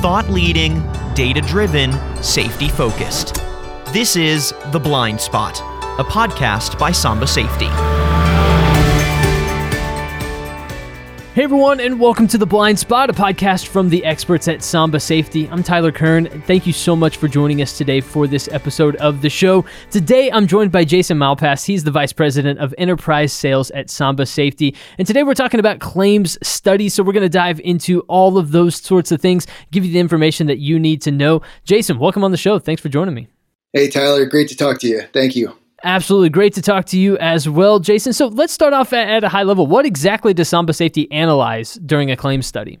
thought leading, data driven, safety focused. This is The Blind Spot, a podcast by Samba Safety. Hey everyone, and welcome to The Blind Spot, a podcast from the experts at Samba Safety. I'm Tyler Kern. Thank you so much for joining us today for this episode of the show. Today, I'm joined by Jason Malpass. He's the Vice President of Enterprise Sales at Samba Safety. And today, we're talking about claims studies. So, we're going to dive into all of those sorts of things, give you the information that you need to know. Jason, welcome on the show. Thanks for joining me. Hey, Tyler. Great to talk to you. Thank you. Absolutely great to talk to you as well, Jason. So let's start off at, a high level. What exactly does Samba Safety analyze during a claim study?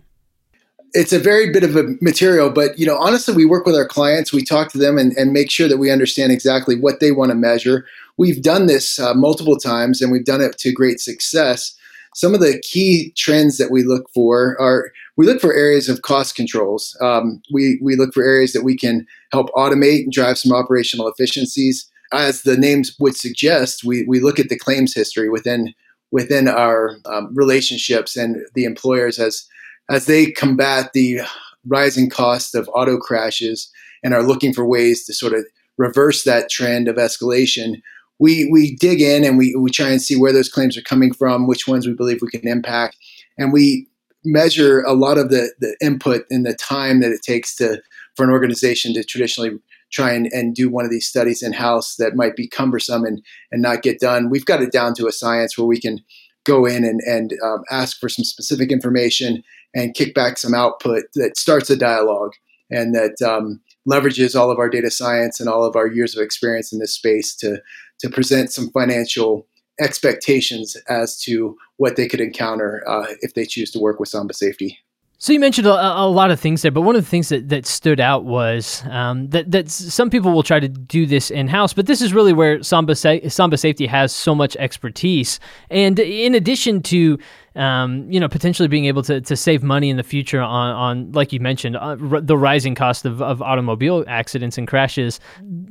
It's a very bit of a material, but you know, honestly, we work with our clients. We talk to them and, and make sure that we understand exactly what they want to measure. We've done this uh, multiple times, and we've done it to great success. Some of the key trends that we look for are we look for areas of cost controls. Um, we we look for areas that we can help automate and drive some operational efficiencies as the names would suggest, we, we look at the claims history within within our um, relationships and the employers as as they combat the rising cost of auto crashes and are looking for ways to sort of reverse that trend of escalation. We we dig in and we we try and see where those claims are coming from, which ones we believe we can impact, and we measure a lot of the the input and the time that it takes to for an organization to traditionally try and, and do one of these studies in house that might be cumbersome and, and not get done. We've got it down to a science where we can go in and, and um, ask for some specific information and kick back some output that starts a dialogue and that um, leverages all of our data science and all of our years of experience in this space to, to present some financial expectations as to what they could encounter uh, if they choose to work with Samba Safety. So you mentioned a, a, lot of things there, but one of the things that, that stood out was um, that that some people will try to do this in house, but this is really where Samba Samba Safety has so much expertise. And in addition to um, you know, potentially being able to, to save money in the future on, on like you mentioned, uh, r- the rising cost of, of automobile accidents and crashes.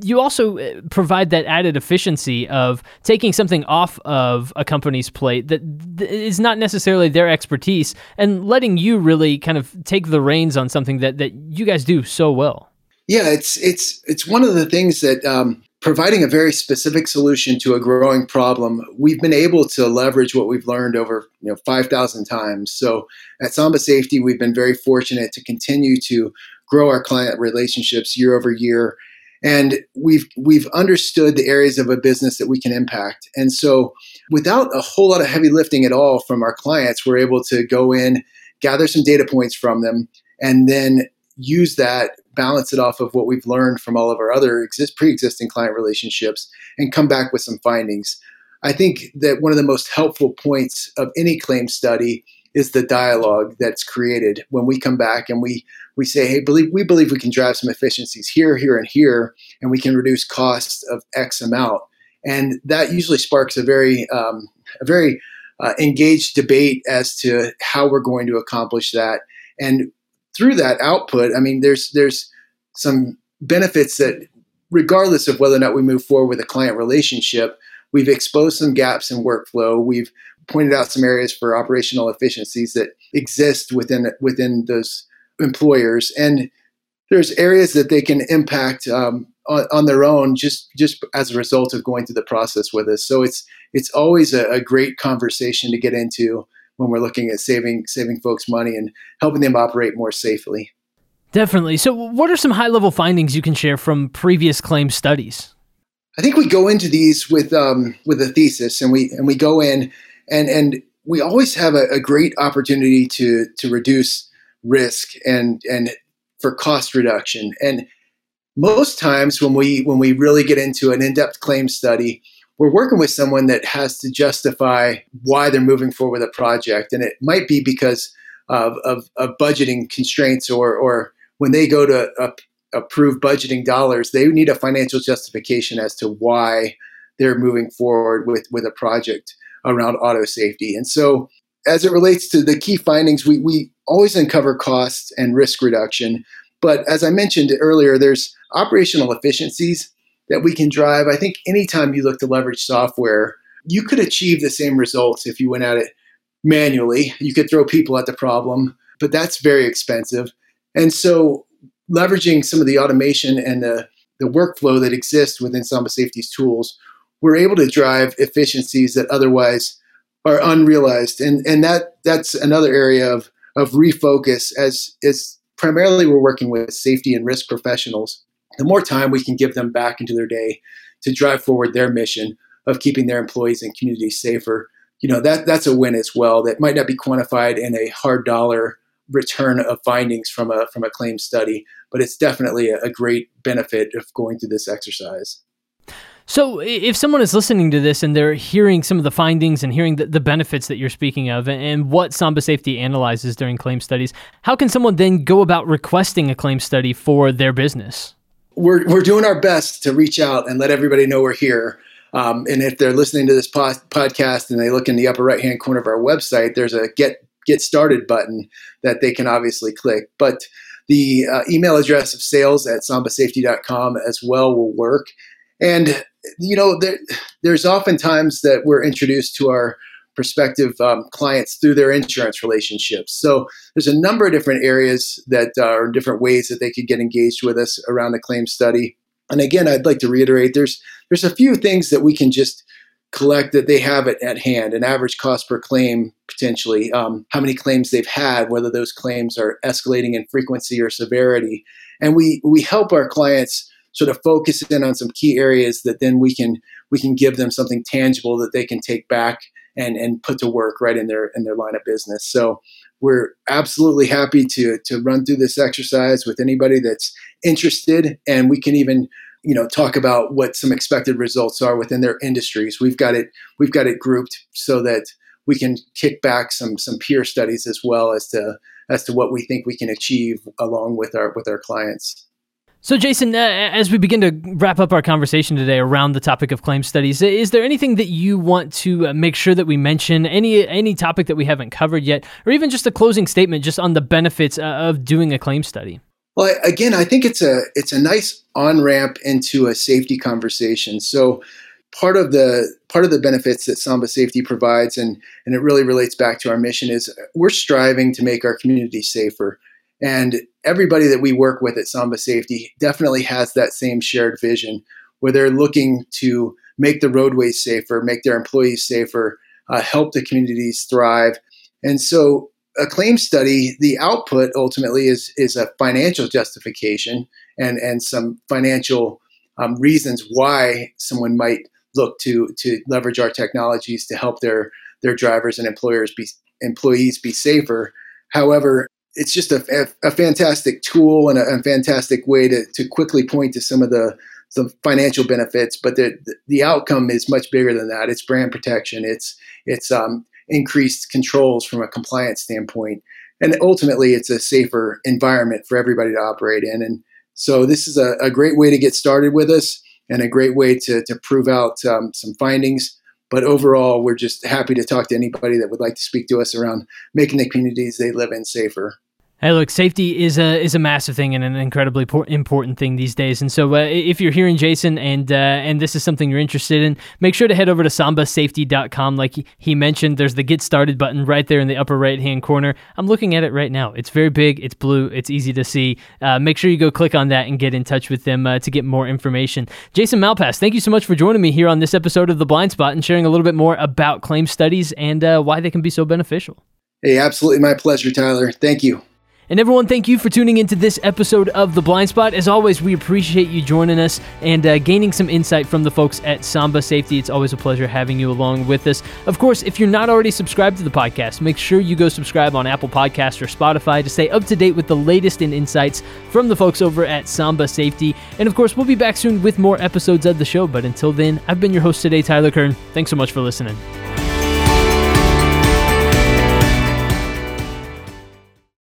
You also uh, provide that added efficiency of taking something off of a company's plate that th- is not necessarily their expertise and letting you really kind of take the reins on something that, that you guys do so well. Yeah, it's it's it's one of the things that um, providing a very specific solution to a growing problem, we've been able to leverage what we've learned over you know 5,000 times. So at Samba Safety, we've been very fortunate to continue to grow our client relationships year over year. And we've we've understood the areas of a business that we can impact. And so without a whole lot of heavy lifting at all from our clients, we're able to go in, gather some data points from them, and then use that balance it off of what we've learned from all of our other exist, pre-existing client relationships and come back with some findings. I think that one of the most helpful points of any claim study is the dialogue that's created when we come back and we we say, hey, believe we believe we can drive some efficiencies here, here, and here, and we can reduce costs of X amount, and that usually sparks a very um, a very uh, engaged debate as to how we're going to accomplish that. And through that output, I mean, there's there's some benefits that, regardless of whether or not we move forward with a client relationship, we've exposed some gaps in workflow. We've pointed out some areas for operational efficiencies that exist within within those employers, and there's areas that they can impact um, on, on, their own just just as a result of going through the process with us. So it's it's always a, a great conversation to get into when we're looking at saving saving folks money and helping them operate more safely. Definitely. So, what are some high level findings you can share from previous claim studies? I think we go into these with um, with a thesis, and we and we go in, and and we always have a, a great opportunity to to reduce risk and and for cost reduction. And most times when we when we really get into an in depth claim study, we're working with someone that has to justify why they're moving forward with a project. And it might be because of, of, of budgeting constraints or, or when they go to approve budgeting dollars, they need a financial justification as to why they're moving forward with, with a project around auto safety. And so as it relates to the key findings, we, we always uncover costs and risk reduction. But as I mentioned earlier, there's operational efficiencies that we can drive. I think anytime you look to leverage software, you could achieve the same results if you went at it manually. You could throw people at the problem, but that's very expensive. And so, leveraging some of the automation and the, the workflow that exists within Samba Safety's tools, we're able to drive efficiencies that otherwise are unrealized. And, and that that's another area of, of refocus as is primarily we're working with safety and risk professionals. The more time we can give them back into their day to drive forward their mission of keeping their employees and communities safer, you know, that that's a win as well. That might not be quantified in a hard dollar return of findings from a from a claim study, but it's definitely a, a great benefit of going through this exercise. So, if someone is listening to this and they're hearing some of the findings and hearing the, the benefits that you're speaking of and, and, what Samba Safety analyzes during claim studies, how can someone then go about requesting a claim study for their business? We're, we're doing our best to reach out and let everybody know we're here. Um, and if they're listening to this po- podcast and they look in the upper right hand corner of our website, there's a get get started button that they can obviously click. But the uh, email address of sales at sambasafety.com as well will work. And you know, there, there's oftentimes that we're introduced to our prospective um, clients through their insurance relationships. So there's a number of different areas that are different ways that they could get engaged with us around the claim study. And again, I'd like to reiterate there's there's a few things that we can just collect that they have it at hand an average cost per claim potentially um, how many claims they've had whether those claims are escalating in frequency or severity and we we help our clients sort of focus in on some key areas that then we can we can give them something tangible that they can take back and and put to work right in their in their line of business. So we're absolutely happy to to run through this exercise with anybody that's interested, and we can even you know talk about what some expected results are within their industries. We've got it we've got it grouped so that we can kick back some some peer studies as well as to as to what we think we can achieve along with our with our clients. So, Jason, uh, as we begin to wrap up our conversation today around the topic of claim studies, is there anything that you want to uh, make sure that we mention? Any any topic that we haven't covered yet, or even just a closing statement just on the benefits uh, of doing a claim study? Well, again, I think it's a it's a nice on ramp into a safety conversation. So, part of the part of the benefits that Samba Safety provides, and and it really relates back to our mission, is we're striving to make our community safer. And everybody that we work with at Samba Safety definitely has that same shared vision where they're looking to make the roadways safer, make their employees safer, uh, help the communities thrive. And so a claim study, the output ultimately is, is a financial justification and, and some financial um, reasons why someone might look to, to leverage our technologies to help their, their drivers and employers be, employees be safer. However, it's just a, a, fantastic tool and a, a, fantastic way to, to quickly point to some of the some financial benefits, but the the outcome is much bigger than that. It's brand protection. It's it's um, increased controls from a compliance standpoint, and ultimately, it's a safer environment for everybody to operate in. And so, this is a, a great way to get started with us, and a great way to to prove out um, some findings. But overall, we're just happy to talk to anybody that would like to speak to us around making the communities they live in safer. Hey, look, safety is a is a massive thing and an incredibly important thing these days. And so, uh, if you're hearing Jason and uh, and this is something you're interested in, make sure to head over to sambasafety.com. Like he mentioned, there's the Get Started button right there in the upper right hand corner. I'm looking at it right now. It's very big. It's blue. It's easy to see. Uh, make sure you go click on that and get in touch with them uh, to get more information. Jason Malpass, thank you so much for joining me here on this episode of the Blind Spot and sharing a little bit more about claim studies and uh, why they can be so beneficial. Hey, absolutely my pleasure, Tyler. Thank you. And everyone, thank you for tuning into this episode of The Blind Spot. As always, we appreciate you joining us and uh, gaining some insight from the folks at Samba Safety. It's always a pleasure having you along with us. Of course, if you're not already subscribed to the podcast, make sure you go subscribe on Apple Podcasts or Spotify to stay up to date with the latest in insights from the folks over at Samba Safety. And of course, we'll be back soon with more episodes of the show. But until then, I've been your host today, Tyler Kern. Thanks so much for listening.